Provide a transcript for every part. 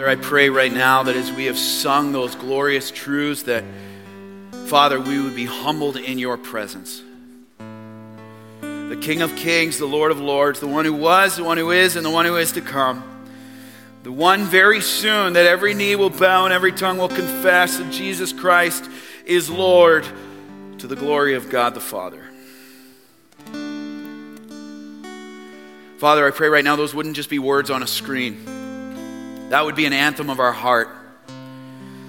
Father, I pray right now that as we have sung those glorious truths, that, Father, we would be humbled in your presence. The King of Kings, the Lord of Lords, the one who was, the one who is, and the one who is to come. The one very soon that every knee will bow and every tongue will confess that Jesus Christ is Lord to the glory of God the Father. Father, I pray right now those wouldn't just be words on a screen. That would be an anthem of our heart.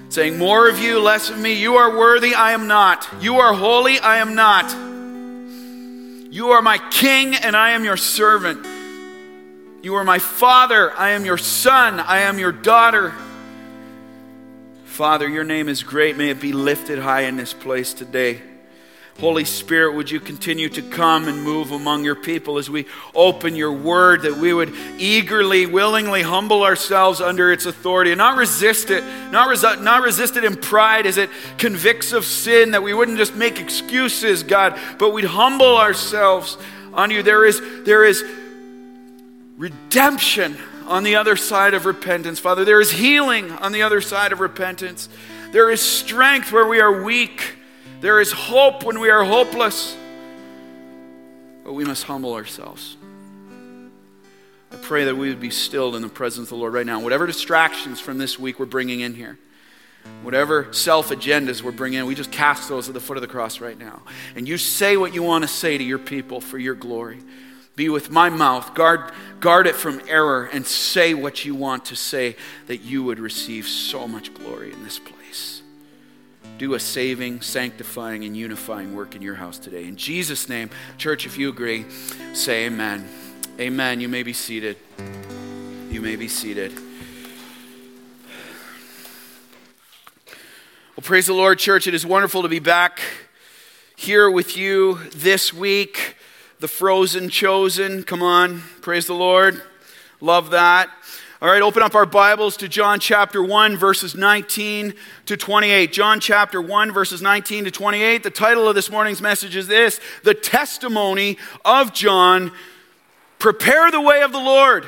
Saying, More of you, less of me. You are worthy, I am not. You are holy, I am not. You are my king, and I am your servant. You are my father, I am your son, I am your daughter. Father, your name is great. May it be lifted high in this place today. Holy Spirit, would you continue to come and move among your people as we open your word, that we would eagerly, willingly humble ourselves under its authority and not resist it, not, resi- not resist it in pride as it convicts of sin, that we wouldn't just make excuses, God, but we'd humble ourselves on you. There is, there is redemption on the other side of repentance, Father. There is healing on the other side of repentance. There is strength where we are weak. There is hope when we are hopeless. But we must humble ourselves. I pray that we would be stilled in the presence of the Lord right now. Whatever distractions from this week we're bringing in here, whatever self agendas we're bringing in, we just cast those at the foot of the cross right now. And you say what you want to say to your people for your glory. Be with my mouth, guard, guard it from error, and say what you want to say that you would receive so much glory in this place do a saving, sanctifying, and unifying work in your house today. In Jesus' name, church, if you agree, say amen. Amen. You may be seated. You may be seated. Well, praise the Lord, church. It is wonderful to be back here with you this week. The frozen chosen. Come on. Praise the Lord. Love that. All right, open up our Bibles to John chapter 1, verses 19 to 28. John chapter 1, verses 19 to 28. The title of this morning's message is this The Testimony of John. Prepare the way of the Lord.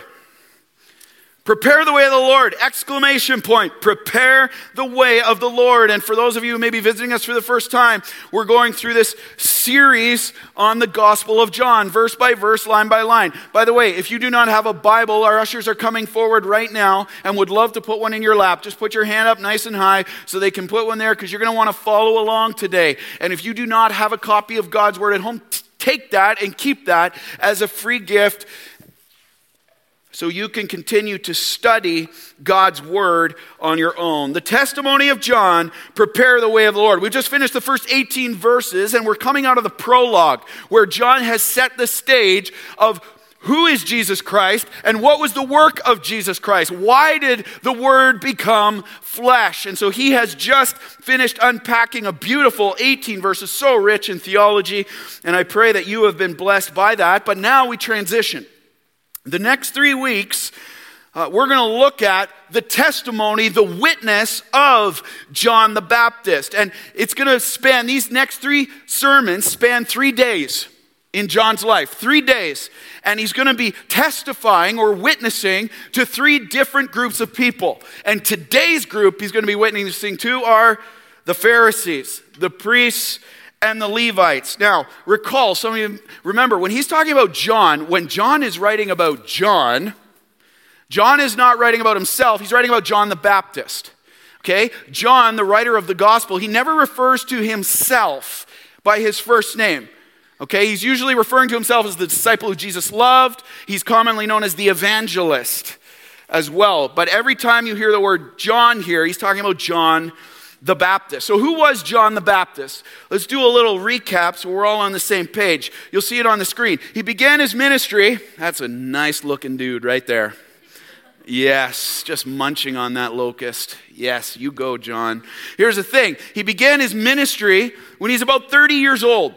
Prepare the way of the Lord! Exclamation point. Prepare the way of the Lord. And for those of you who may be visiting us for the first time, we're going through this series on the Gospel of John, verse by verse, line by line. By the way, if you do not have a Bible, our ushers are coming forward right now and would love to put one in your lap. Just put your hand up nice and high so they can put one there because you're going to want to follow along today. And if you do not have a copy of God's Word at home, take that and keep that as a free gift so you can continue to study God's word on your own. The testimony of John, prepare the way of the Lord. We've just finished the first 18 verses and we're coming out of the prologue where John has set the stage of who is Jesus Christ and what was the work of Jesus Christ? Why did the Word become flesh? And so he has just finished unpacking a beautiful 18 verses, so rich in theology. And I pray that you have been blessed by that. But now we transition. The next three weeks, uh, we're going to look at the testimony, the witness of John the Baptist. And it's going to span, these next three sermons span three days in John's life. Three days. And he's going to be testifying or witnessing to three different groups of people. And today's group he's going to be witnessing to are the Pharisees, the priests, and the Levites. Now, recall, some of you remember, when he's talking about John, when John is writing about John, John is not writing about himself, he's writing about John the Baptist. Okay? John, the writer of the gospel, he never refers to himself by his first name. Okay? He's usually referring to himself as the disciple who Jesus loved. He's commonly known as the evangelist as well. But every time you hear the word John here, he's talking about John the Baptist. So, who was John the Baptist? Let's do a little recap so we're all on the same page. You'll see it on the screen. He began his ministry. That's a nice looking dude right there. Yes, just munching on that locust. Yes, you go, John. Here's the thing he began his ministry when he's about 30 years old.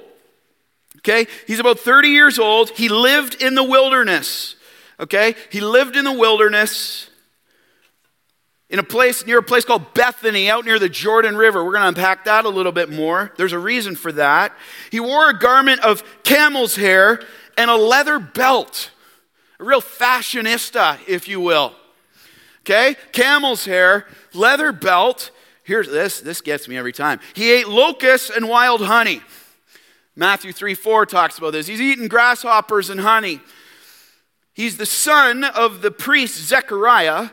Okay? He's about 30 years old. He lived in the wilderness. Okay? He lived in the wilderness in a place near a place called Bethany out near the Jordan River. We're going to unpack that a little bit more. There's a reason for that. He wore a garment of camel's hair and a leather belt, a real fashionista, if you will. Okay? Camel's hair, leather belt. Here's this, this gets me every time. He ate locusts and wild honey. Matthew 3 4 talks about this. He's eating grasshoppers and honey. He's the son of the priest Zechariah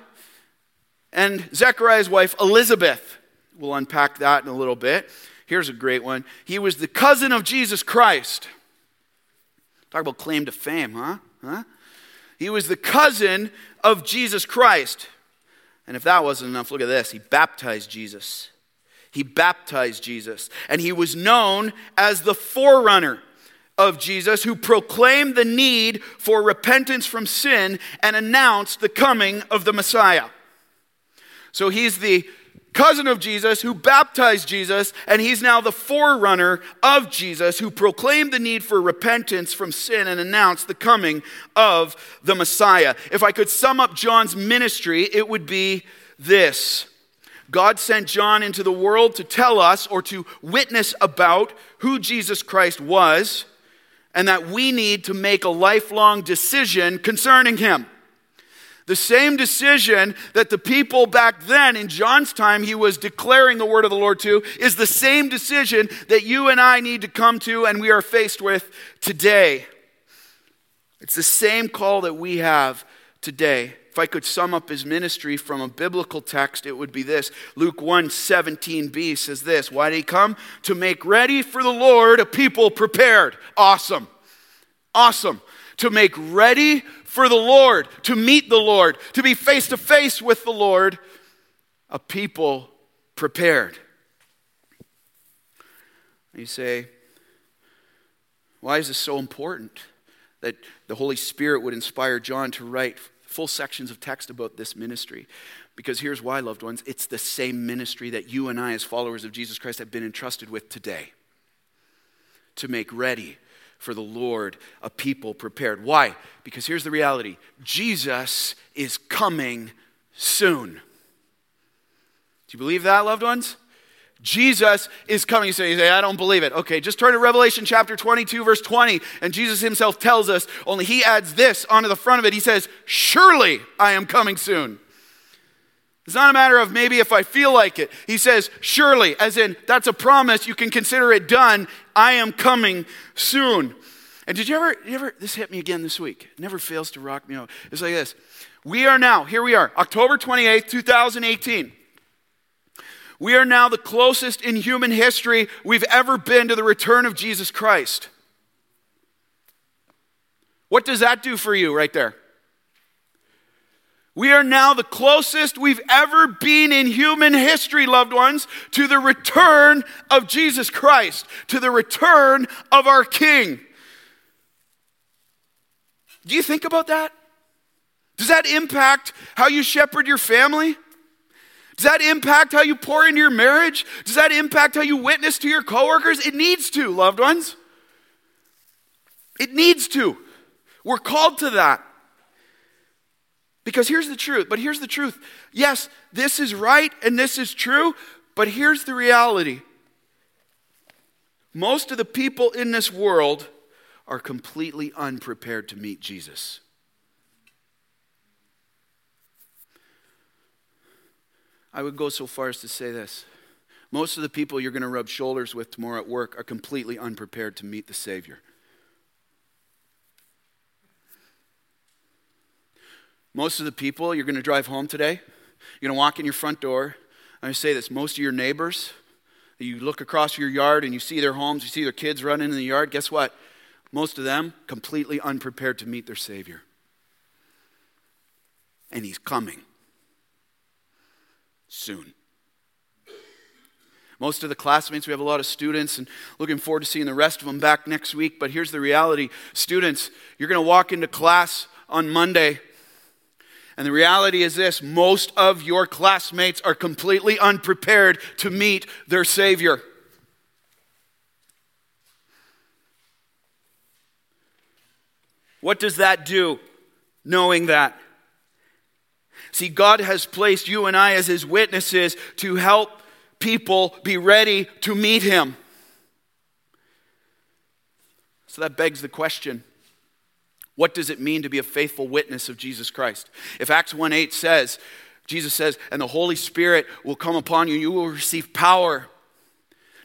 and Zechariah's wife Elizabeth. We'll unpack that in a little bit. Here's a great one. He was the cousin of Jesus Christ. Talk about claim to fame, huh? Huh? He was the cousin of Jesus Christ. And if that wasn't enough, look at this. He baptized Jesus. He baptized Jesus. And he was known as the forerunner of Jesus who proclaimed the need for repentance from sin and announced the coming of the Messiah. So he's the cousin of Jesus who baptized Jesus, and he's now the forerunner of Jesus who proclaimed the need for repentance from sin and announced the coming of the Messiah. If I could sum up John's ministry, it would be this God sent John into the world to tell us or to witness about who Jesus Christ was, and that we need to make a lifelong decision concerning him. The same decision that the people back then in John's time he was declaring the word of the Lord to is the same decision that you and I need to come to and we are faced with today. It's the same call that we have today. If I could sum up his ministry from a biblical text, it would be this. Luke 1 17b says this Why did he come? To make ready for the Lord a people prepared. Awesome. Awesome. To make ready for the Lord, to meet the Lord, to be face to face with the Lord, a people prepared. You say, why is this so important that the Holy Spirit would inspire John to write full sections of text about this ministry? Because here's why, loved ones it's the same ministry that you and I, as followers of Jesus Christ, have been entrusted with today to make ready for the Lord a people prepared. Why? Because here's the reality Jesus is coming soon. Do you believe that, loved ones? Jesus is coming. Say, you say, I don't believe it. Okay, just turn to Revelation chapter 22, verse 20, and Jesus himself tells us, only he adds this onto the front of it. He says, Surely I am coming soon. It's not a matter of maybe if I feel like it. He says, Surely, as in, that's a promise. You can consider it done. I am coming soon. And did you ever, you ever, this hit me again this week. It never fails to rock me out. It's like this. We are now, here we are, October 28th, 2018. We are now the closest in human history we've ever been to the return of Jesus Christ. What does that do for you right there? We are now the closest we've ever been in human history, loved ones, to the return of Jesus Christ, to the return of our King. Do you think about that? Does that impact how you shepherd your family? Does that impact how you pour into your marriage? Does that impact how you witness to your coworkers? It needs to, loved ones. It needs to. We're called to that. Because here's the truth, but here's the truth. Yes, this is right and this is true, but here's the reality. Most of the people in this world are completely unprepared to meet Jesus. I would go so far as to say this. Most of the people you're going to rub shoulders with tomorrow at work are completely unprepared to meet the Savior. Most of the people you're going to drive home today, you're going to walk in your front door. I'm going to say this most of your neighbors, you look across your yard and you see their homes, you see their kids running in the yard. Guess what? Most of them completely unprepared to meet their Savior. And He's coming soon. Most of the classmates, we have a lot of students, and looking forward to seeing the rest of them back next week. But here's the reality students, you're going to walk into class on Monday and the reality is this most of your classmates are completely unprepared to meet their Savior. What does that do, knowing that? See, God has placed you and I as His witnesses to help people be ready to meet Him. So that begs the question what does it mean to be a faithful witness of Jesus Christ? If Acts 1 8 says, Jesus says, and the Holy Spirit will come upon you, you will receive power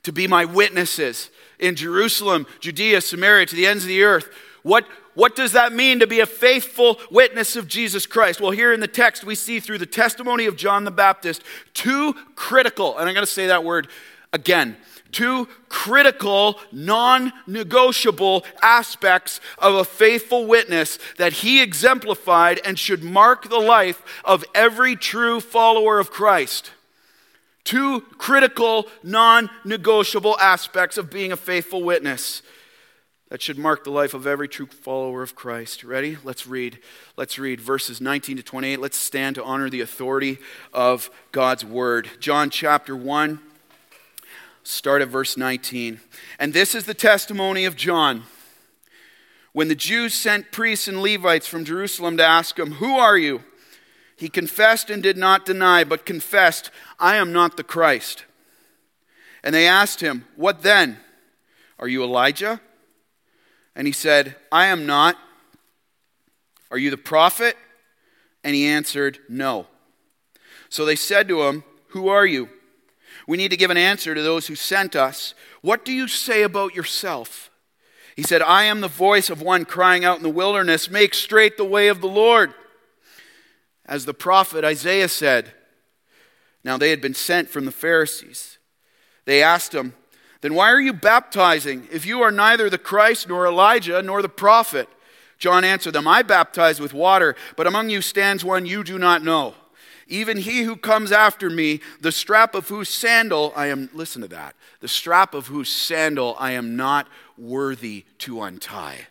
to be my witnesses in Jerusalem, Judea, Samaria, to the ends of the earth. What, what does that mean to be a faithful witness of Jesus Christ? Well, here in the text, we see through the testimony of John the Baptist two critical, and I'm going to say that word again, two critical, non negotiable aspects of a faithful witness that he exemplified and should mark the life of every true follower of Christ. Two critical, non negotiable aspects of being a faithful witness that should mark the life of every true follower of Christ. Ready? Let's read. Let's read verses 19 to 28. Let's stand to honor the authority of God's word. John chapter 1, start at verse 19. And this is the testimony of John. When the Jews sent priests and Levites from Jerusalem to ask him, Who are you? He confessed and did not deny, but confessed, I am not the Christ. And they asked him, What then? Are you Elijah? And he said, I am not. Are you the prophet? And he answered, No. So they said to him, Who are you? We need to give an answer to those who sent us. What do you say about yourself? He said, I am the voice of one crying out in the wilderness, Make straight the way of the Lord. As the prophet Isaiah said, Now they had been sent from the Pharisees. They asked him, then why are you baptizing if you are neither the Christ nor Elijah nor the prophet? John answered them, I baptize with water, but among you stands one you do not know. Even he who comes after me, the strap of whose sandal I am, listen to that, the strap of whose sandal I am not worthy to untie.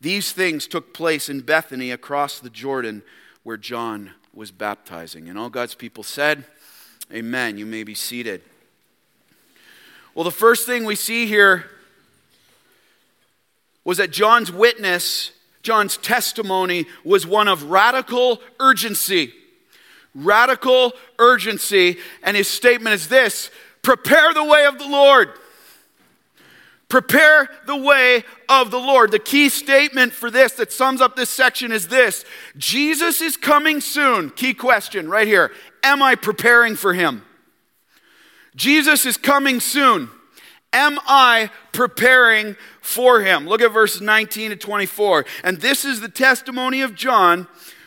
These things took place in Bethany across the Jordan where John was baptizing. And all God's people said, Amen. You may be seated. Well, the first thing we see here was that John's witness, John's testimony, was one of radical urgency. Radical urgency. And his statement is this prepare the way of the Lord. Prepare the way of the Lord. The key statement for this that sums up this section is this Jesus is coming soon. Key question right here Am I preparing for him? Jesus is coming soon. Am I preparing for him? Look at verses 19 to 24. And this is the testimony of John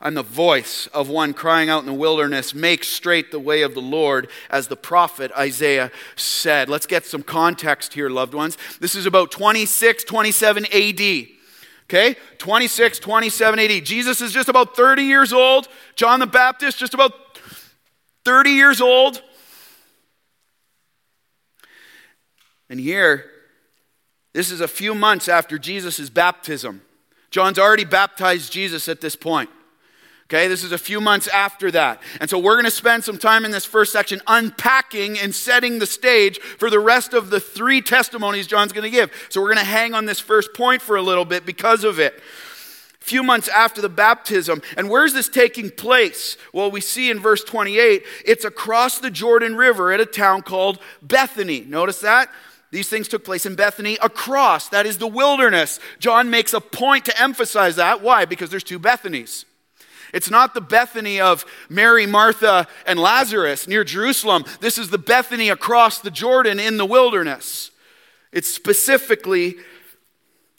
I'm the voice of one crying out in the wilderness, make straight the way of the Lord, as the prophet Isaiah said. Let's get some context here, loved ones. This is about 26, 27 AD. Okay? 26, 27 AD. Jesus is just about 30 years old. John the Baptist, just about 30 years old. And here, this is a few months after Jesus' baptism. John's already baptized Jesus at this point. Okay, this is a few months after that. And so we're going to spend some time in this first section unpacking and setting the stage for the rest of the three testimonies John's going to give. So we're going to hang on this first point for a little bit because of it A few months after the baptism. And where's this taking place? Well, we see in verse 28, it's across the Jordan River at a town called Bethany. Notice that? These things took place in Bethany across, that is the wilderness. John makes a point to emphasize that. Why? Because there's two Bethanys. It's not the Bethany of Mary, Martha, and Lazarus near Jerusalem. This is the Bethany across the Jordan in the wilderness. It's specifically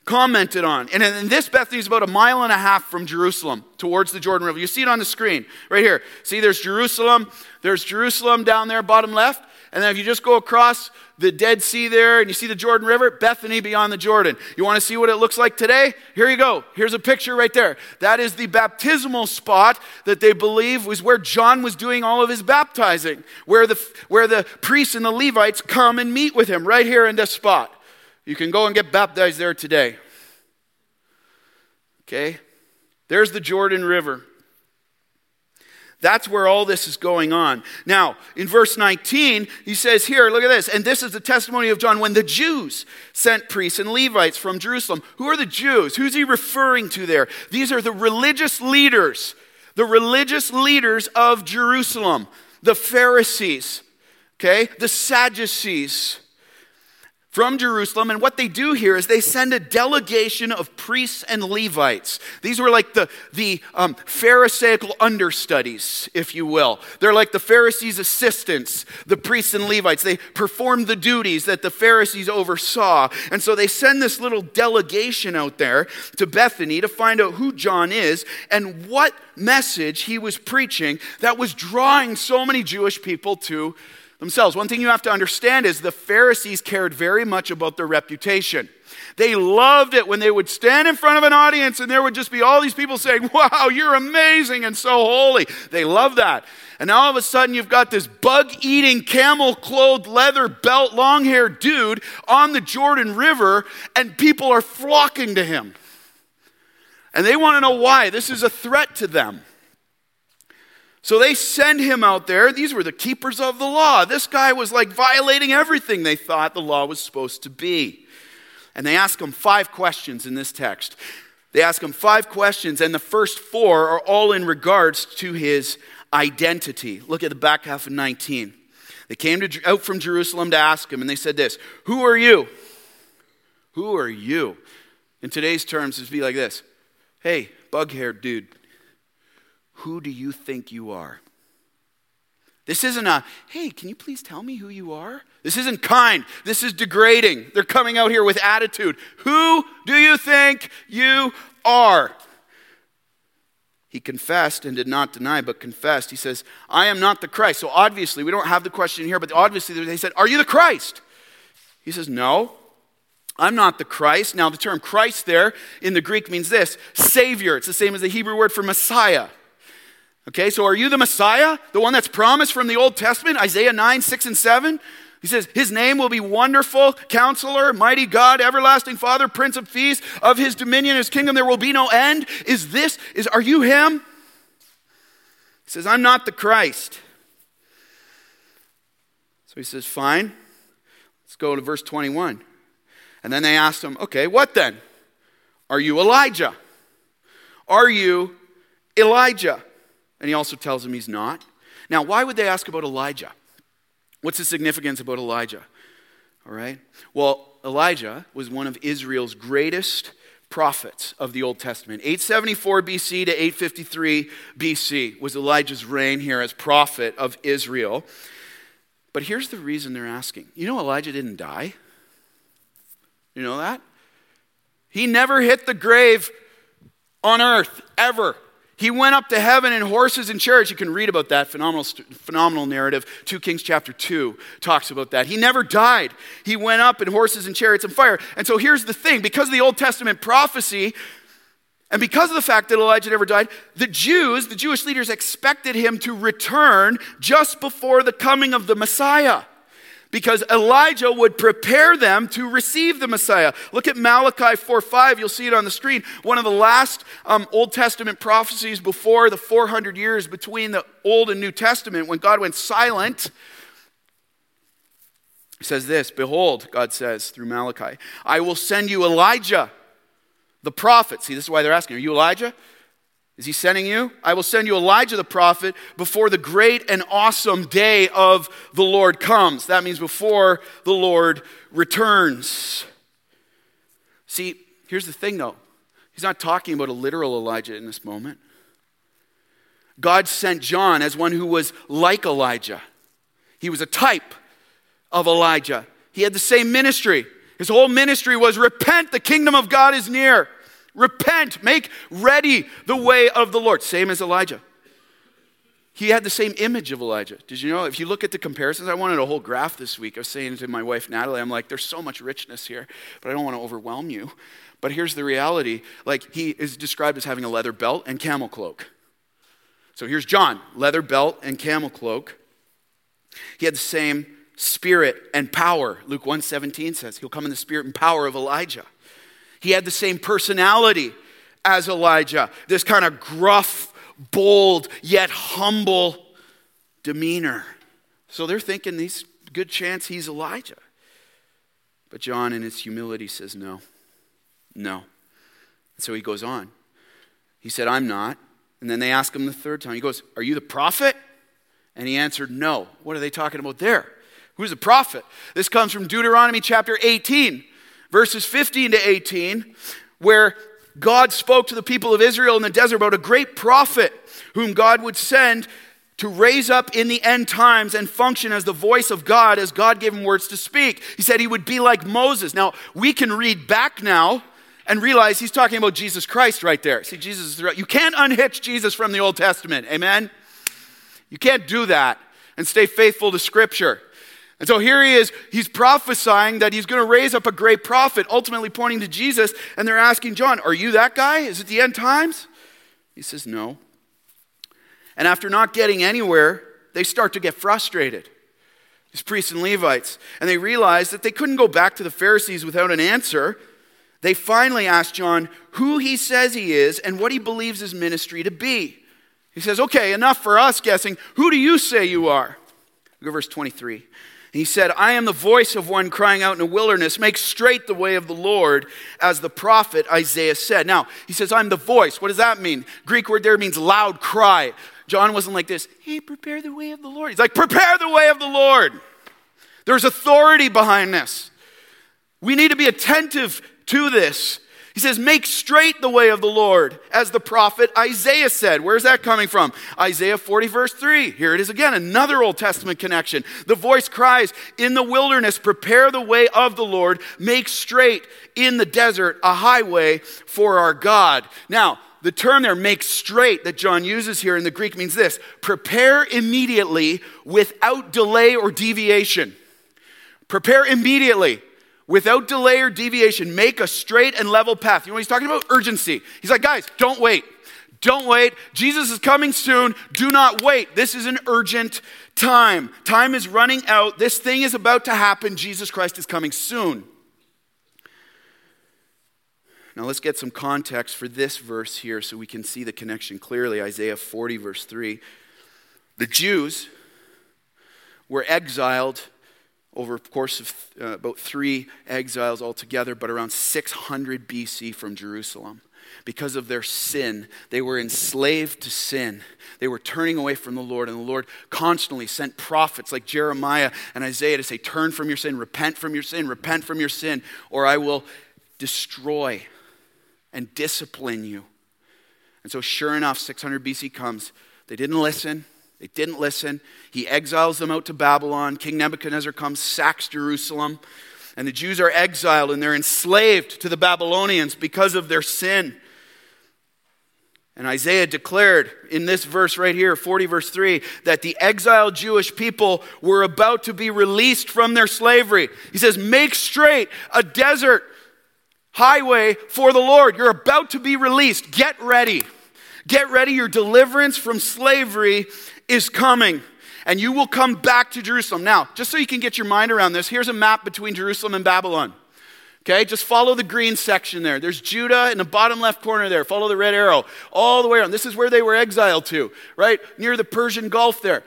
commented on. And, this Bethany is about a mile and a half from Jerusalem towards the Jordan River. You see it on the screen right here. See, there's Jerusalem. There's Jerusalem down there, bottom left. And then if you just go across the Dead Sea there and you see the Jordan River, Bethany beyond the Jordan. You want to see what it looks like today? Here you go. Here's a picture right there. That is the baptismal spot that they believe was where John was doing all of his baptizing, where the, where the priests and the Levites come and meet with him right here in this spot. You can go and get baptized there today. Okay? There's the Jordan River. That's where all this is going on. Now, in verse 19, he says here, look at this. And this is the testimony of John when the Jews sent priests and Levites from Jerusalem. Who are the Jews? Who's he referring to there? These are the religious leaders, the religious leaders of Jerusalem, the Pharisees, okay, the Sadducees from Jerusalem. And what they do here is they send a delegation of priests and Levites. These were like the, the um, Pharisaical understudies, if you will. They're like the Pharisees' assistants, the priests and Levites. They performed the duties that the Pharisees oversaw. And so they send this little delegation out there to Bethany to find out who John is and what message he was preaching that was drawing so many Jewish people to themselves. One thing you have to understand is the Pharisees cared very much about their reputation. They loved it when they would stand in front of an audience and there would just be all these people saying, Wow, you're amazing and so holy. They love that. And now all of a sudden you've got this bug eating, camel clothed, leather belt, long haired dude on the Jordan River and people are flocking to him. And they want to know why. This is a threat to them. So they send him out there. These were the keepers of the law. This guy was like violating everything they thought the law was supposed to be. And they ask him five questions in this text. They ask him five questions, and the first four are all in regards to his identity. Look at the back half of 19. They came to, out from Jerusalem to ask him, and they said this Who are you? Who are you? In today's terms, it'd be like this Hey, bug haired dude, who do you think you are? This isn't a, hey, can you please tell me who you are? This isn't kind. This is degrading. They're coming out here with attitude. Who do you think you are? He confessed and did not deny, but confessed. He says, I am not the Christ. So obviously, we don't have the question here, but obviously they said, Are you the Christ? He says, No, I'm not the Christ. Now, the term Christ there in the Greek means this Savior. It's the same as the Hebrew word for Messiah. Okay, so are you the Messiah? The one that's promised from the Old Testament, Isaiah 9, 6, and 7? He says, His name will be wonderful, counselor, mighty God, everlasting Father, Prince of Peace. Of his dominion, his kingdom, there will be no end. Is this, is, are you him? He says, I'm not the Christ. So he says, Fine. Let's go to verse 21. And then they asked him, Okay, what then? Are you Elijah? Are you Elijah? And he also tells him he's not. Now, why would they ask about Elijah? What's the significance about Elijah? All right. Well, Elijah was one of Israel's greatest prophets of the Old Testament. 874 BC to 853 BC was Elijah's reign here as prophet of Israel. But here's the reason they're asking. You know, Elijah didn't die. You know that? He never hit the grave on earth, ever. He went up to heaven in horses and chariots. You can read about that phenomenal, phenomenal narrative. 2 Kings chapter 2 talks about that. He never died. He went up in horses and chariots and fire. And so here's the thing because of the Old Testament prophecy, and because of the fact that Elijah never died, the Jews, the Jewish leaders, expected him to return just before the coming of the Messiah because Elijah would prepare them to receive the Messiah. Look at Malachi 4 5. You'll see it on the screen. One of the last um, Old Testament prophecies before the 400 years between the Old and New Testament when God went silent. Says this Behold, God says through Malachi, I will send you Elijah, the prophet. See, this is why they're asking, Are you Elijah? Is he sending you? I will send you Elijah the prophet before the great and awesome day of the Lord comes. That means before the Lord returns. See, here's the thing though. He's not talking about a literal Elijah in this moment. God sent John as one who was like Elijah. He was a type of Elijah. He had the same ministry. His whole ministry was repent, the kingdom of God is near. Repent, make ready the way of the Lord. Same as Elijah. He had the same image of Elijah. Did you know? If you look at the comparisons, I wanted a whole graph this week. I was saying to my wife, Natalie, I'm like, there's so much richness here, but I don't want to overwhelm you. But here's the reality like, he is described as having a leather belt and camel cloak. So here's John, leather belt and camel cloak. He had the same spirit and power. Luke 1:17 says he'll come in the spirit and power of Elijah. He had the same personality as Elijah, this kind of gruff, bold yet humble demeanor. So they're thinking he's good chance he's Elijah. But John, in his humility, says, No, no. And so he goes on. He said, I'm not. And then they ask him the third time. He goes, Are you the prophet? And he answered, No. What are they talking about there? Who's the prophet? This comes from Deuteronomy chapter 18, verses 15 to 18, where God spoke to the people of Israel in the desert about a great prophet whom God would send to raise up in the end times and function as the voice of God as God gave him words to speak. He said he would be like Moses. Now, we can read back now and realize he's talking about Jesus Christ right there. See, Jesus is throughout. You can't unhitch Jesus from the Old Testament. Amen? You can't do that and stay faithful to Scripture. And so here he is, he's prophesying that he's going to raise up a great prophet, ultimately pointing to Jesus. And they're asking John, Are you that guy? Is it the end times? He says, No. And after not getting anywhere, they start to get frustrated, these priests and Levites. And they realize that they couldn't go back to the Pharisees without an answer. They finally ask John who he says he is and what he believes his ministry to be. He says, Okay, enough for us guessing. Who do you say you are? Go verse 23. He said, I am the voice of one crying out in the wilderness, make straight the way of the Lord, as the prophet Isaiah said. Now, he says, I'm the voice. What does that mean? Greek word there means loud cry. John wasn't like this, hey, prepare the way of the Lord. He's like, prepare the way of the Lord. There's authority behind this. We need to be attentive to this. He says, Make straight the way of the Lord, as the prophet Isaiah said. Where's that coming from? Isaiah 40, verse 3. Here it is again, another Old Testament connection. The voice cries, In the wilderness, prepare the way of the Lord, make straight in the desert a highway for our God. Now, the term there, make straight, that John uses here in the Greek means this prepare immediately without delay or deviation. Prepare immediately without delay or deviation, make a straight and level path. You know what he's talking about? Urgency. He's like, guys, don't wait. Don't wait. Jesus is coming soon. Do not wait. This is an urgent time. Time is running out. This thing is about to happen. Jesus Christ is coming soon. Now let's get some context for this verse here so we can see the connection clearly. Isaiah 40, verse 3. The Jews were exiled over a course of uh, about three exiles altogether, but around 600 BC from Jerusalem. Because of their sin, they were enslaved to sin. They were turning away from the Lord, and the Lord constantly sent prophets like Jeremiah and Isaiah to say, Turn from your sin, repent from your sin, repent from your sin, or I will destroy and discipline you. And so, sure enough, 600 BC comes. They didn't listen. They didn't listen. He exiles them out to Babylon. King Nebuchadnezzar comes, sacks Jerusalem. And the Jews are exiled and they're enslaved to the Babylonians because of their sin. And Isaiah declared in this verse right here, 40 verse 3, that the exiled Jewish people were about to be released from their slavery. He says, Make straight a desert highway for the Lord. You're about to be released. Get ready. Get ready. Your deliverance from slavery is coming and you will come back to Jerusalem. Now, just so you can get your mind around this, here's a map between Jerusalem and Babylon. Okay, just follow the green section there. There's Judah in the bottom left corner there. Follow the red arrow all the way around. This is where they were exiled to, right? Near the Persian Gulf there,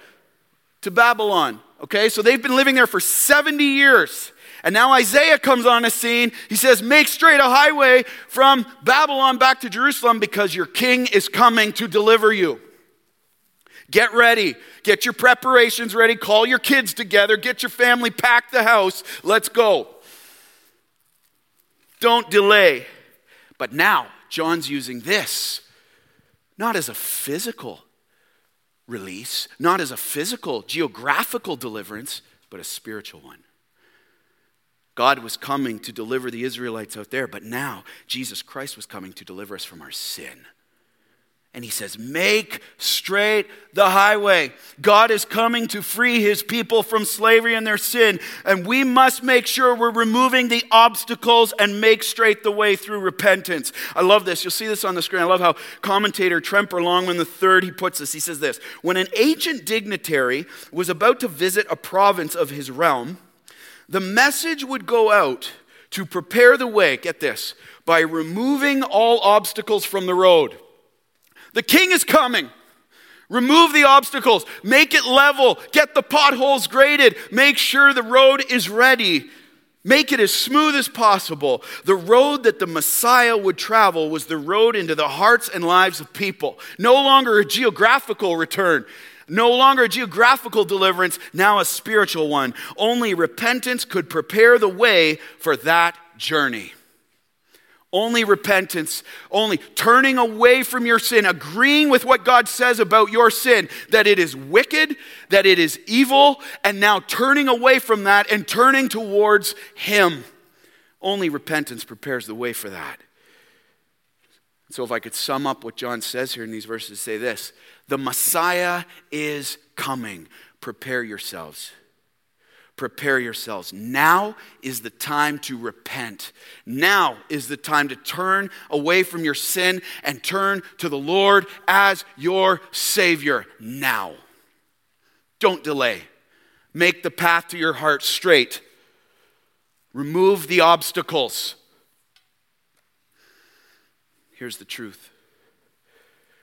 to Babylon. Okay, so they've been living there for 70 years. And now Isaiah comes on the scene. He says, Make straight a highway from Babylon back to Jerusalem because your king is coming to deliver you. Get ready. Get your preparations ready. Call your kids together. Get your family, pack the house. Let's go. Don't delay. But now, John's using this not as a physical release, not as a physical, geographical deliverance, but a spiritual one. God was coming to deliver the Israelites out there, but now Jesus Christ was coming to deliver us from our sin. And he says, Make straight the highway. God is coming to free his people from slavery and their sin. And we must make sure we're removing the obstacles and make straight the way through repentance. I love this. You'll see this on the screen. I love how commentator Tremper Longman III he puts this. He says this When an ancient dignitary was about to visit a province of his realm, the message would go out to prepare the way, get this, by removing all obstacles from the road. The king is coming. Remove the obstacles, make it level, get the potholes graded, make sure the road is ready. Make it as smooth as possible. The road that the Messiah would travel was the road into the hearts and lives of people. No longer a geographical return, no longer a geographical deliverance, now a spiritual one. Only repentance could prepare the way for that journey. Only repentance, only turning away from your sin, agreeing with what God says about your sin, that it is wicked, that it is evil, and now turning away from that and turning towards Him. Only repentance prepares the way for that. So, if I could sum up what John says here in these verses, say this The Messiah is coming. Prepare yourselves prepare yourselves. Now is the time to repent. Now is the time to turn away from your sin and turn to the Lord as your Savior. Now. Don't delay. Make the path to your heart straight. Remove the obstacles. Here's the truth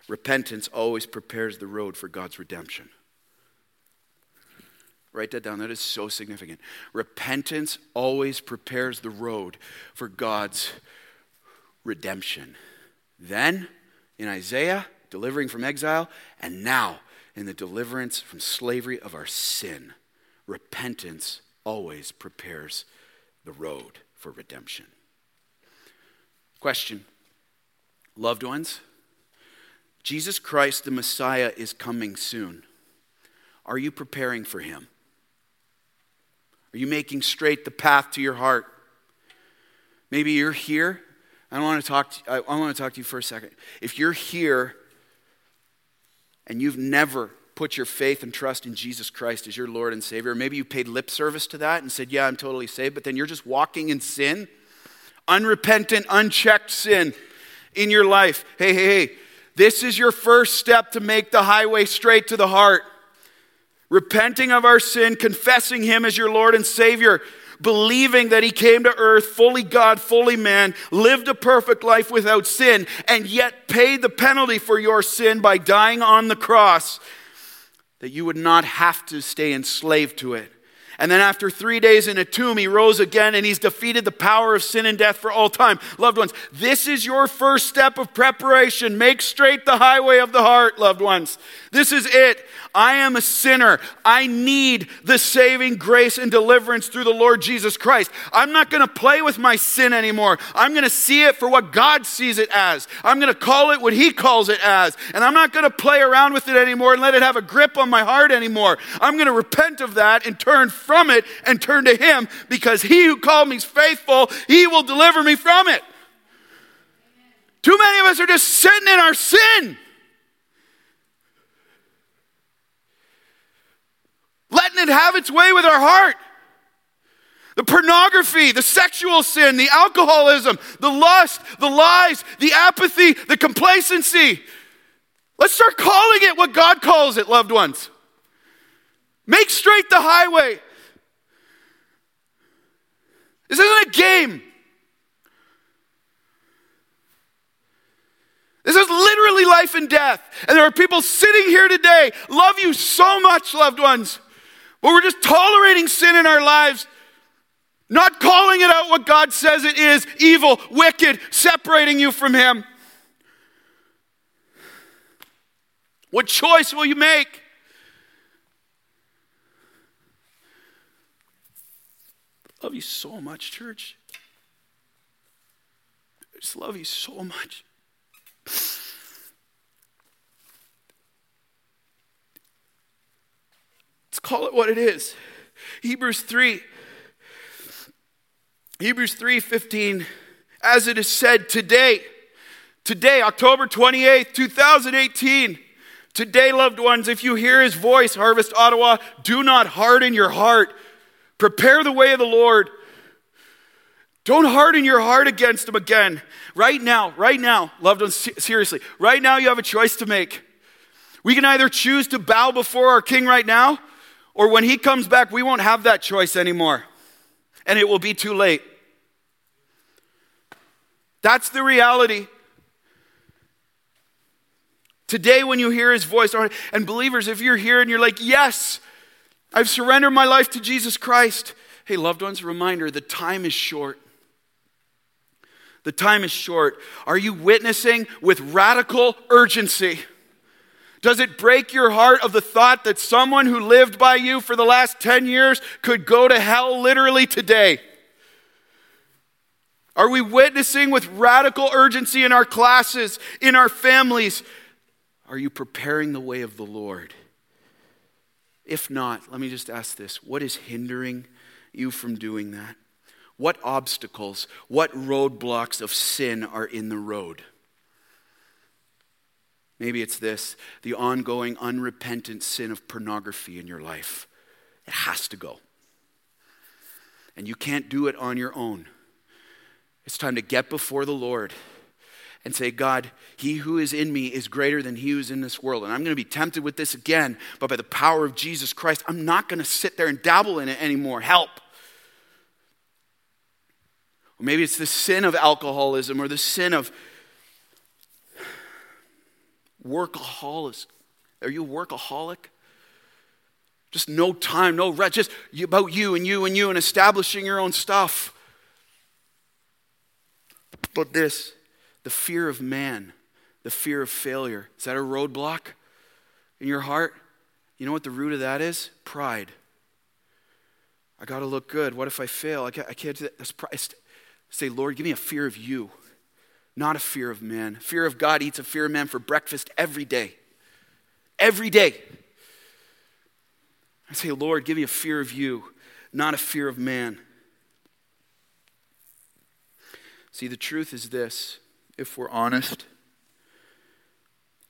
repentance always prepares the road for God's redemption. Write that down. That is so significant. Repentance always prepares the road for God's redemption. Then, in Isaiah, delivering from exile, and now in the deliverance from slavery of our sin, repentance always prepares the road for redemption. Question Loved ones, Jesus Christ, the Messiah, is coming soon. Are you preparing for him? Are you making straight the path to your heart? Maybe you're here. I want to talk to, I want to talk to you for a second. If you're here and you've never put your faith and trust in Jesus Christ as your Lord and Savior, maybe you paid lip service to that and said, "Yeah, I'm totally saved," but then you're just walking in sin, unrepentant, unchecked sin in your life. Hey, hey, hey. This is your first step to make the highway straight to the heart repenting of our sin, confessing Him as your Lord and Savior, believing that He came to earth fully God, fully man, lived a perfect life without sin, and yet paid the penalty for your sin by dying on the cross, that you would not have to stay enslaved to it. And then after three days in a tomb, he rose again and he's defeated the power of sin and death for all time. Loved ones, this is your first step of preparation. Make straight the highway of the heart, loved ones. This is it. I am a sinner. I need the saving grace and deliverance through the Lord Jesus Christ. I'm not going to play with my sin anymore. I'm going to see it for what God sees it as. I'm going to call it what He calls it as. And I'm not going to play around with it anymore and let it have a grip on my heart anymore. I'm going to repent of that and turn from it and turn to Him because He who called me is faithful. He will deliver me from it. Too many of us are just sitting in our sin. Letting it have its way with our heart. The pornography, the sexual sin, the alcoholism, the lust, the lies, the apathy, the complacency. Let's start calling it what God calls it, loved ones. Make straight the highway. This isn't a game. This is literally life and death. And there are people sitting here today, love you so much, loved ones, but we're just tolerating sin in our lives, not calling it out what God says it is evil, wicked, separating you from Him. What choice will you make? Love you so much, church. I just love you so much. Call it what it is. Hebrews 3. Hebrews 3:15 As it is said today, today, October 28th, 2018. Today, loved ones, if you hear his voice, Harvest Ottawa, do not harden your heart. Prepare the way of the Lord. Don't harden your heart against him again. Right now, right now, loved ones, seriously, right now you have a choice to make. We can either choose to bow before our king right now, or when he comes back, we won't have that choice anymore. And it will be too late. That's the reality. Today, when you hear his voice, and believers, if you're here and you're like, yes, I've surrendered my life to Jesus Christ. Hey, loved ones, reminder the time is short. The time is short. Are you witnessing with radical urgency? Does it break your heart of the thought that someone who lived by you for the last 10 years could go to hell literally today? Are we witnessing with radical urgency in our classes, in our families? Are you preparing the way of the Lord? If not, let me just ask this what is hindering you from doing that? What obstacles, what roadblocks of sin are in the road? Maybe it's this the ongoing, unrepentant sin of pornography in your life. It has to go. And you can't do it on your own. It's time to get before the Lord and say, God, he who is in me is greater than he who is in this world. And I'm going to be tempted with this again, but by the power of Jesus Christ, I'm not going to sit there and dabble in it anymore. Help. Or maybe it's the sin of alcoholism or the sin of workaholism. Are you a workaholic? Just no time, no rest, just about you and you and you and establishing your own stuff. But this the fear of man, the fear of failure. Is that a roadblock in your heart? You know what the root of that is? Pride. I got to look good. What if I fail? I can't, I can't do that. That's pride. Say, Lord, give me a fear of you, not a fear of man. Fear of God eats a fear of man for breakfast every day. Every day. I say, Lord, give me a fear of you, not a fear of man. See, the truth is this if we're honest.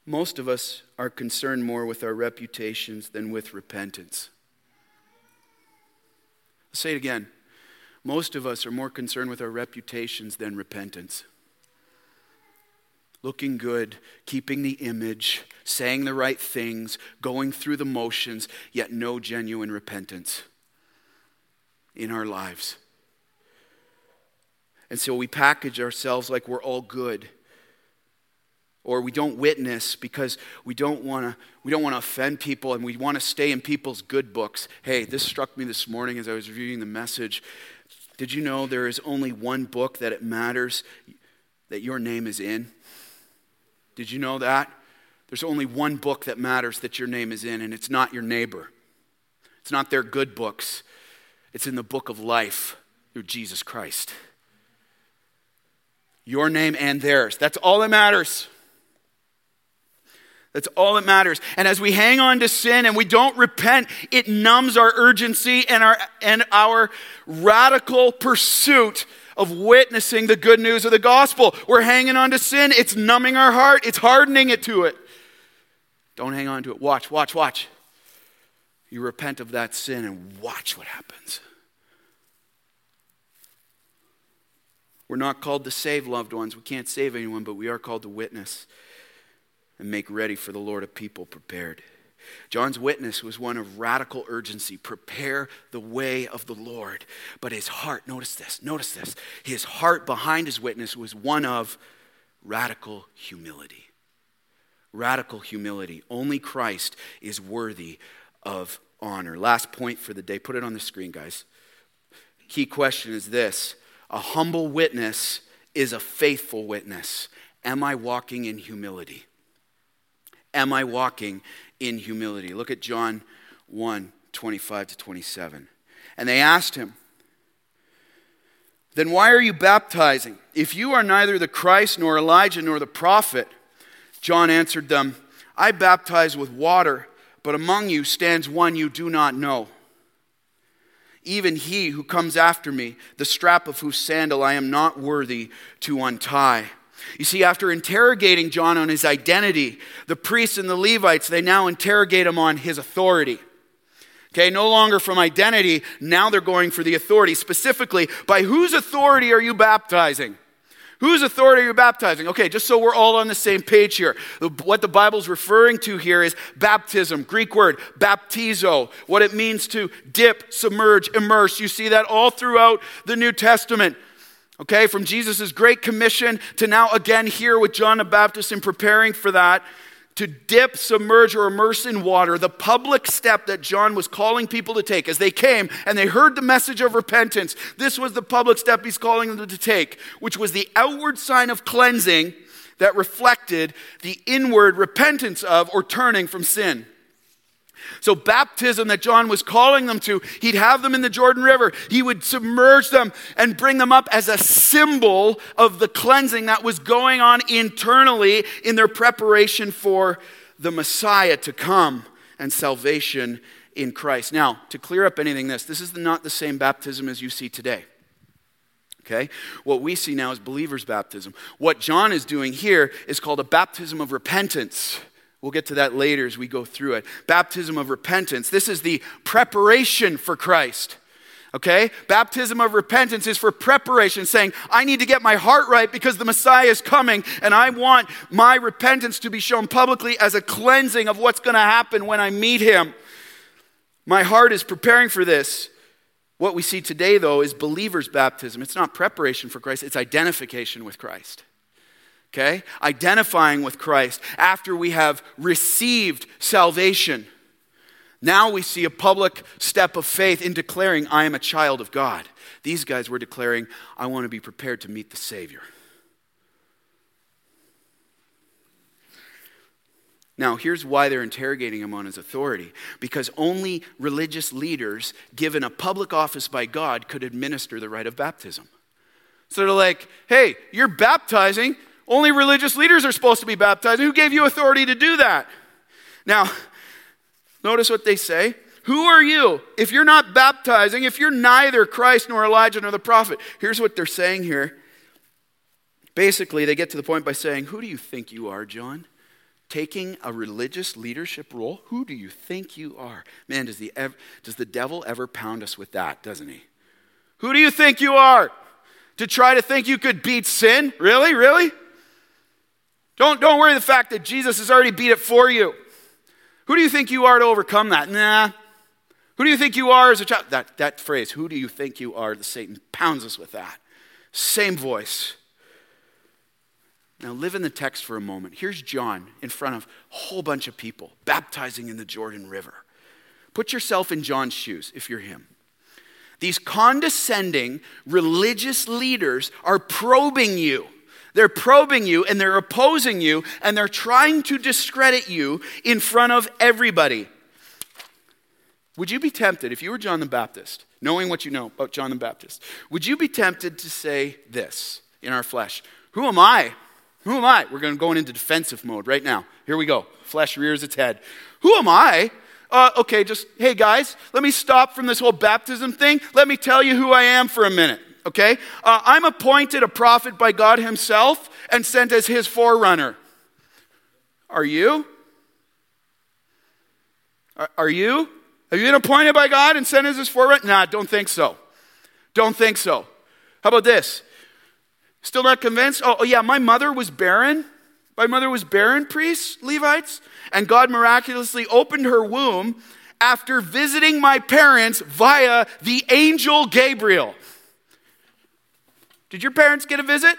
Most of us are concerned more with our reputations than with repentance. I'll say it again. Most of us are more concerned with our reputations than repentance. Looking good, keeping the image, saying the right things, going through the motions, yet no genuine repentance in our lives. And so we package ourselves like we're all good. Or we don't witness because we don't want to we don't want to offend people and we want to stay in people's good books. Hey, this struck me this morning as I was reviewing the message. Did you know there is only one book that it matters that your name is in? Did you know that? There's only one book that matters that your name is in, and it's not your neighbor. It's not their good books. It's in the book of life through Jesus Christ your name and theirs. That's all that matters. That's all that matters. And as we hang on to sin and we don't repent, it numbs our urgency and our, and our radical pursuit of witnessing the good news of the gospel. We're hanging on to sin, it's numbing our heart, it's hardening it to it. Don't hang on to it. Watch, watch, watch. You repent of that sin and watch what happens. We're not called to save loved ones. We can't save anyone, but we are called to witness and make ready for the Lord a people prepared. John's witness was one of radical urgency prepare the way of the Lord. But his heart, notice this, notice this. His heart behind his witness was one of radical humility. Radical humility. Only Christ is worthy of honor. Last point for the day. Put it on the screen, guys. Key question is this a humble witness is a faithful witness. Am I walking in humility? Am I walking in humility? Look at John 1 25 to 27. And they asked him, Then why are you baptizing? If you are neither the Christ, nor Elijah, nor the prophet, John answered them, I baptize with water, but among you stands one you do not know even he who comes after me, the strap of whose sandal I am not worthy to untie. You see, after interrogating John on his identity, the priests and the Levites, they now interrogate him on his authority. Okay, no longer from identity, now they're going for the authority. Specifically, by whose authority are you baptizing? Whose authority are you baptizing? Okay, just so we're all on the same page here. What the Bible's referring to here is baptism, Greek word, baptizo, what it means to dip, submerge, immerse. You see that all throughout the New Testament. Okay, from Jesus' great commission to now again here with John the Baptist in preparing for that to dip, submerge, or immerse in water, the public step that John was calling people to take as they came and they heard the message of repentance. This was the public step he's calling them to take, which was the outward sign of cleansing that reflected the inward repentance of or turning from sin. So, baptism that John was calling them to, he'd have them in the Jordan River. He would submerge them and bring them up as a symbol of the cleansing that was going on internally in their preparation for the Messiah to come and salvation in Christ. Now, to clear up anything this, this is not the same baptism as you see today. Okay? What we see now is believer's baptism. What John is doing here is called a baptism of repentance. We'll get to that later as we go through it. Baptism of repentance. This is the preparation for Christ. Okay? Baptism of repentance is for preparation, saying, I need to get my heart right because the Messiah is coming, and I want my repentance to be shown publicly as a cleansing of what's going to happen when I meet him. My heart is preparing for this. What we see today, though, is believer's baptism. It's not preparation for Christ, it's identification with Christ. Okay? Identifying with Christ after we have received salvation. Now we see a public step of faith in declaring, I am a child of God. These guys were declaring, I want to be prepared to meet the Savior. Now, here's why they're interrogating him on his authority because only religious leaders given a public office by God could administer the rite of baptism. So they're like, hey, you're baptizing. Only religious leaders are supposed to be baptized. Who gave you authority to do that? Now, notice what they say. Who are you? If you're not baptizing, if you're neither Christ nor Elijah nor the prophet, here's what they're saying here. Basically, they get to the point by saying, Who do you think you are, John? taking a religious leadership role? Who do you think you are? Man, does the, ever, does the devil ever pound us with that, doesn't he? Who do you think you are? To try to think you could beat sin? Really? Really? Don't, don't worry the fact that Jesus has already beat it for you. Who do you think you are to overcome that? Nah. Who do you think you are as a child? That, that phrase, who do you think you are? The Satan pounds us with that. Same voice. Now, live in the text for a moment. Here's John in front of a whole bunch of people baptizing in the Jordan River. Put yourself in John's shoes if you're him. These condescending religious leaders are probing you. They're probing you and they're opposing you and they're trying to discredit you in front of everybody. Would you be tempted, if you were John the Baptist, knowing what you know about John the Baptist, would you be tempted to say this in our flesh? Who am I? Who am I? We're going to go into defensive mode right now. Here we go. Flesh rears its head. Who am I? Uh, okay, just, hey guys, let me stop from this whole baptism thing. Let me tell you who I am for a minute, okay? Uh, I'm appointed a prophet by God Himself and sent as His forerunner. Are you? Are, you? Have you been appointed by God and sent as His forerunner? Nah, don't think so. Don't think so. How about this? Still not convinced? Oh, oh, yeah, my mother was barren. My mother was barren, priests, Levites, and God miraculously opened her womb after visiting my parents via the angel Gabriel. Did your parents get a visit?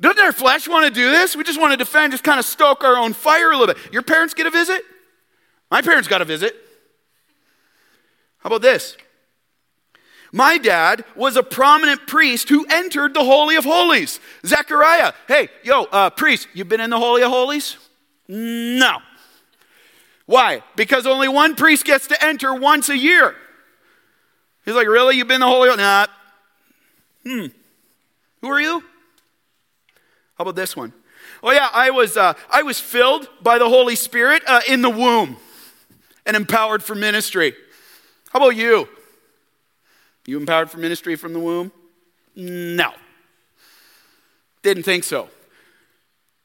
Doesn't our flesh want to do this? We just want to defend, just kind of stoke our own fire a little bit. Your parents get a visit? My parents got a visit. How about this? My dad was a prominent priest who entered the Holy of Holies. Zechariah, hey, yo, uh, priest, you've been in the Holy of Holies? No. Why? Because only one priest gets to enter once a year. He's like, really? You've been the Holy of Nah. Hmm. Who are you? How about this one? Oh yeah, I was uh, I was filled by the Holy Spirit uh, in the womb and empowered for ministry. How about you? You empowered for ministry from the womb? No. Didn't think so.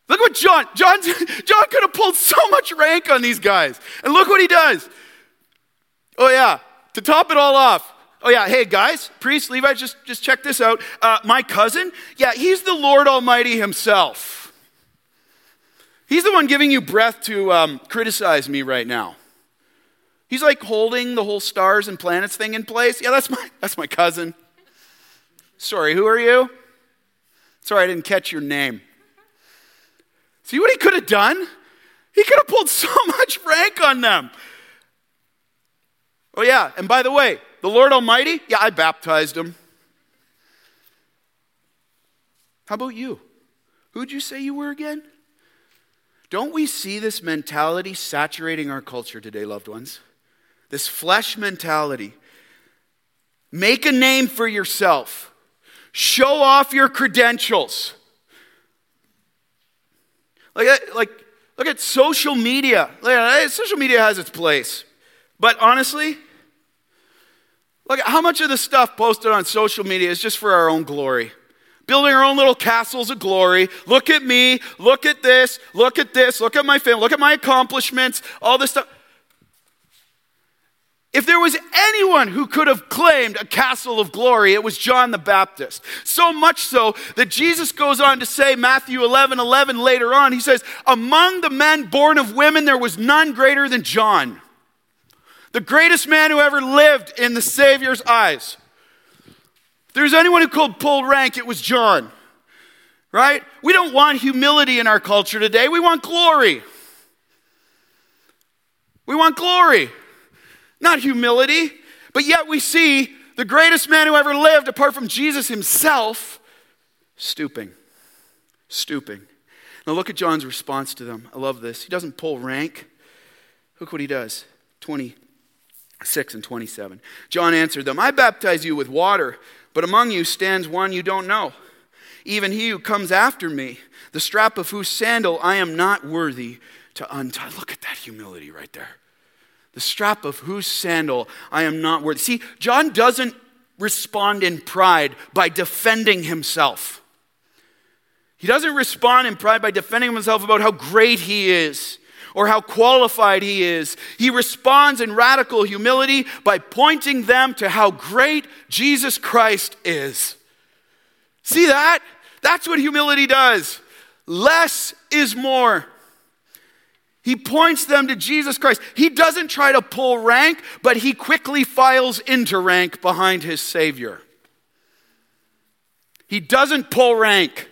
Look what John, John, John could have pulled so much rank on these guys. And look what he does. Oh, yeah, to top it all off. Oh, yeah, hey, guys, priest, Levi, just, just check this out. Uh, my cousin, yeah, he's the Lord Almighty himself. He's the one giving you breath to um, criticize me right now. He's like holding the whole stars and planets thing in place. Yeah, that's my, that's my cousin. Sorry, who are you? Sorry, I didn't catch your name. See what he could have done? He could have pulled so much rank on them. Oh, yeah, and by the way, the Lord Almighty, yeah, I baptized him. How about you? Who'd you say you were again? Don't we see this mentality saturating our culture today, loved ones? This flesh mentality. Make a name for yourself, show off your credentials. Like, like, look at social media. Social media has its place. But honestly, look at how much of the stuff posted on social media is just for our own glory building our own little castles of glory. Look at me, look at this, look at this, look at my family, look at my accomplishments, all this stuff. If there was anyone who could have claimed a castle of glory, it was John the Baptist. So much so that Jesus goes on to say, Matthew 11 11 later on, he says, Among the men born of women, there was none greater than John. The greatest man who ever lived in the Savior's eyes. If there's anyone who could pull rank, it was John. Right? We don't want humility in our culture today. We want glory. We want glory, not humility. But yet we see the greatest man who ever lived, apart from Jesus himself, stooping. Stooping. Now look at John's response to them. I love this. He doesn't pull rank. Look what he does. 26 and 27. John answered them I baptize you with water but among you stands one you don't know, even he who comes after me, the strap of whose sandal I am not worthy to untie. Look at that humility right there. The strap of whose sandal I am not worthy. See, John doesn't respond in pride by defending himself. He doesn't respond in pride by defending himself about how great he is or how qualified he is. He responds in radical humility by pointing them to how great Jesus Christ is. See that? That's what humility does. Less is more. He points them to Jesus Christ. He doesn't try to pull rank, but he quickly files into rank behind his Savior. He doesn't pull rank,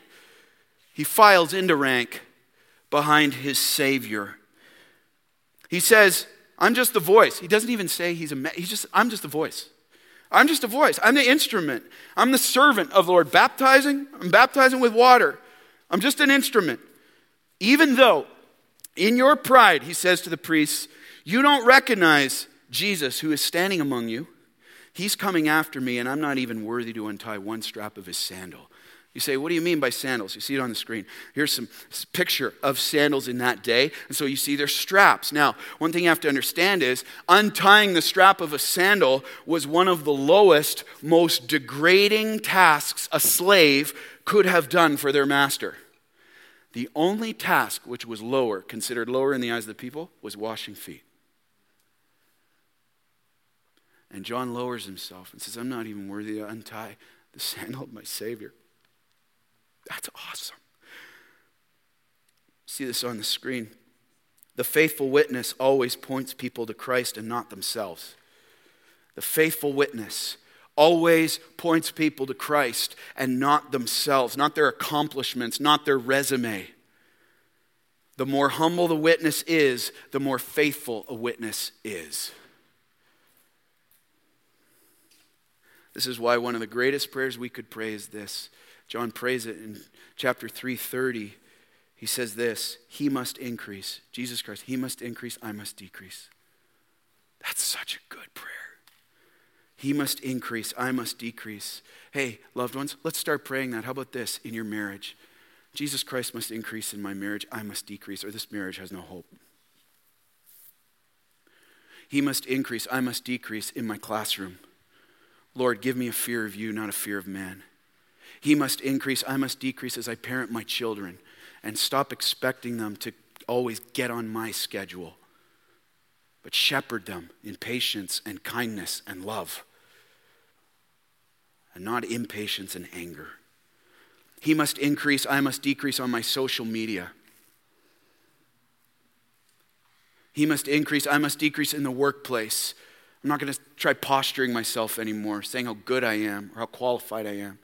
he files into rank behind his Savior. He says, I'm just the voice. He doesn't even say he's a, man. he's just, I'm just the voice. I'm just a voice. I'm the instrument. I'm the servant of the Lord. Baptizing, I'm baptizing with water. I'm just an instrument. Even though, in your pride, he says to the priests, you don't recognize Jesus who is standing among you. He's coming after me, and I'm not even worthy to untie one strap of his sandal. You say, what do you mean by sandals? You see it on the screen. Here's some picture of sandals in that day. And so you see their straps. Now, one thing you have to understand is untying the strap of a sandal was one of the lowest, most degrading tasks a slave could have done for their master. The only task which was lower, considered lower in the eyes of the people, was washing feet. And John lowers himself and says, I'm not even worthy to untie the sandal of my Savior. That's awesome. See this on the screen. The faithful witness always points people to Christ and not themselves. The faithful witness always points people to Christ and not themselves, not their accomplishments, not their resume. The more humble the witness is, the more faithful a witness is. This is why one of the greatest prayers we could pray is this John prays it in chapter 330. He says this He must increase. Jesus Christ, He must increase, I must decrease. That's such a good prayer. He must increase, I must decrease. Hey, loved ones, let's start praying that. How about this in your marriage? Jesus Christ must increase in my marriage, I must decrease, or this marriage has no hope. He must increase, I must decrease in my classroom. Lord, give me a fear of you, not a fear of man. He must increase, I must decrease as I parent my children and stop expecting them to always get on my schedule, but shepherd them in patience and kindness and love, and not impatience and anger. He must increase, I must decrease on my social media. He must increase, I must decrease in the workplace. I'm not going to try posturing myself anymore, saying how good I am or how qualified I am.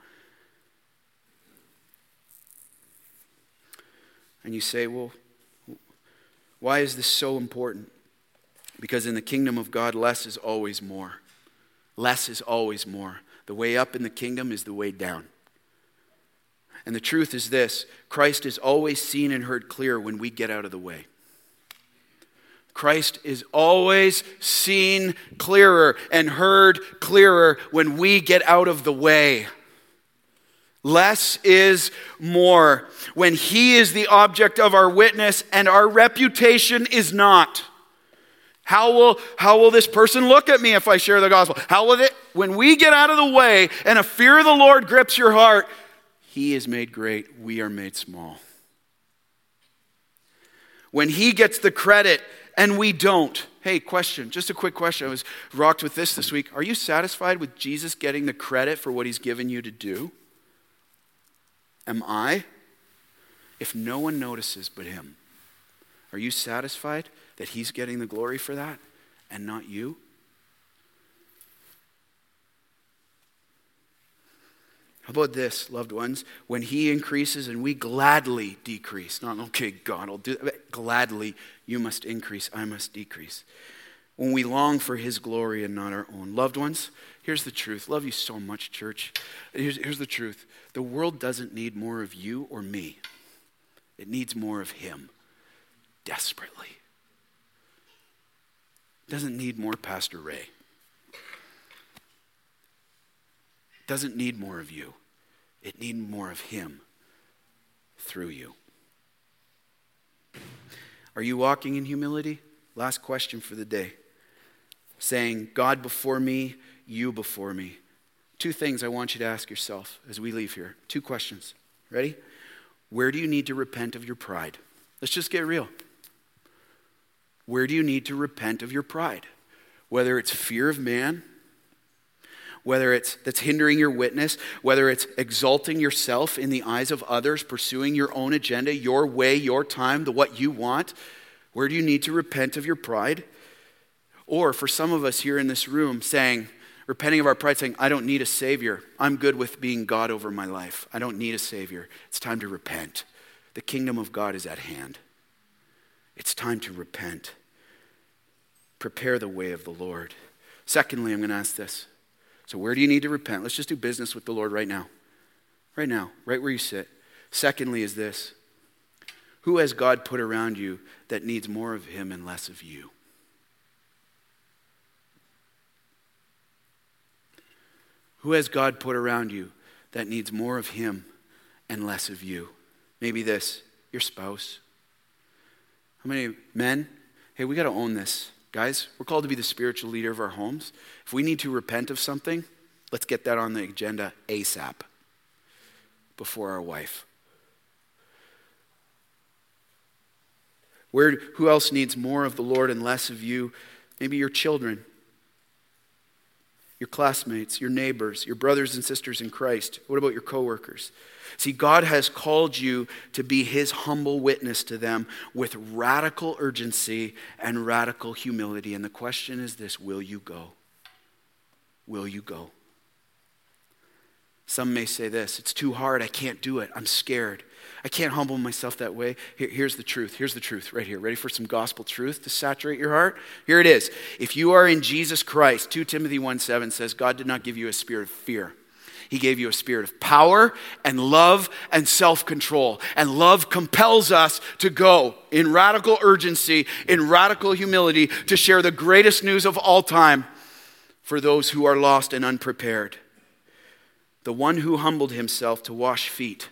And you say, well, why is this so important? Because in the kingdom of God, less is always more. Less is always more. The way up in the kingdom is the way down. And the truth is this Christ is always seen and heard clear when we get out of the way. Christ is always seen clearer and heard clearer when we get out of the way. Less is more. When He is the object of our witness and our reputation is not. How will, how will this person look at me if I share the gospel? How will it, when we get out of the way and a fear of the Lord grips your heart, He is made great, we are made small. When He gets the credit and we don't. Hey, question, just a quick question. I was rocked with this this week. Are you satisfied with Jesus getting the credit for what He's given you to do? Am I? If no one notices but him, are you satisfied that he's getting the glory for that and not you? How about this, loved ones? When he increases and we gladly decrease, not, okay, God will do that. Gladly, you must increase, I must decrease. When we long for his glory and not our own. Loved ones, here's the truth. Love you so much, church. Here's, here's the truth the world doesn't need more of you or me, it needs more of Him desperately. Doesn't need more Pastor Ray. Doesn't need more of you. It needs more of Him through you. Are you walking in humility? Last question for the day. Saying, God before me, you before me. Two things I want you to ask yourself as we leave here. Two questions. Ready? Where do you need to repent of your pride? Let's just get real. Where do you need to repent of your pride? Whether it's fear of man, whether it's that's hindering your witness, whether it's exalting yourself in the eyes of others, pursuing your own agenda, your way, your time, the what you want, where do you need to repent of your pride? Or for some of us here in this room saying, repenting of our pride, saying, I don't need a Savior. I'm good with being God over my life. I don't need a Savior. It's time to repent. The kingdom of God is at hand. It's time to repent. Prepare the way of the Lord. Secondly, I'm going to ask this. So, where do you need to repent? Let's just do business with the Lord right now. Right now, right where you sit. Secondly, is this Who has God put around you that needs more of Him and less of you? Who has God put around you that needs more of Him and less of you? Maybe this your spouse. How many men? Hey, we got to own this. Guys, we're called to be the spiritual leader of our homes. If we need to repent of something, let's get that on the agenda ASAP before our wife. Where, who else needs more of the Lord and less of you? Maybe your children your classmates, your neighbors, your brothers and sisters in Christ? What about your coworkers? See, God has called you to be his humble witness to them with radical urgency and radical humility. And the question is this will you go? Will you go? Some may say this it's too hard. I can't do it. I'm scared. I can't humble myself that way. Here, here's the truth. Here's the truth right here. Ready for some gospel truth to saturate your heart? Here it is. If you are in Jesus Christ, 2 Timothy 1 7 says, God did not give you a spirit of fear. He gave you a spirit of power and love and self control. And love compels us to go in radical urgency, in radical humility, to share the greatest news of all time for those who are lost and unprepared. The one who humbled himself to wash feet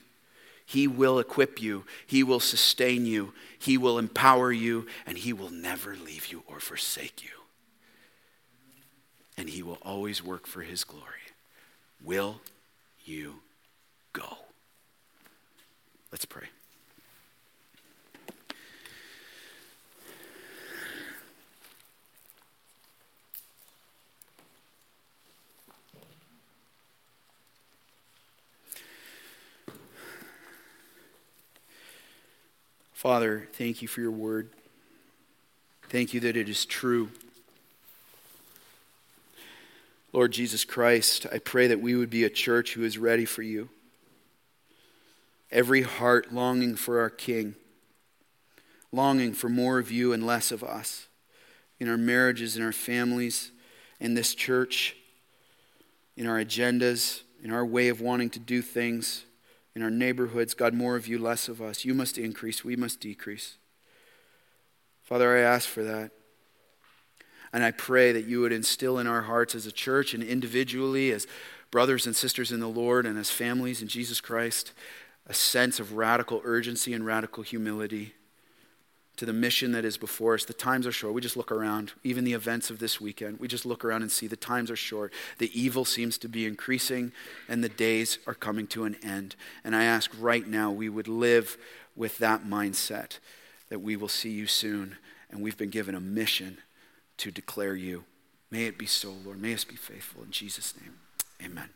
he will equip you, He will sustain you, He will empower you, and He will never leave you or forsake you. And He will always work for His glory. Will you go? Let's pray. Father, thank you for your word. Thank you that it is true. Lord Jesus Christ, I pray that we would be a church who is ready for you. Every heart longing for our King, longing for more of you and less of us in our marriages, in our families, in this church, in our agendas, in our way of wanting to do things, in our neighborhoods. God, more of you, less of us. You must increase, we must decrease. Father, I ask for that. And I pray that you would instill in our hearts as a church and individually, as brothers and sisters in the Lord, and as families in Jesus Christ, a sense of radical urgency and radical humility to the mission that is before us. The times are short. We just look around, even the events of this weekend. We just look around and see the times are short. The evil seems to be increasing, and the days are coming to an end. And I ask right now we would live with that mindset that we will see you soon, and we've been given a mission to declare you. May it be so, Lord. May us be faithful. In Jesus' name, amen.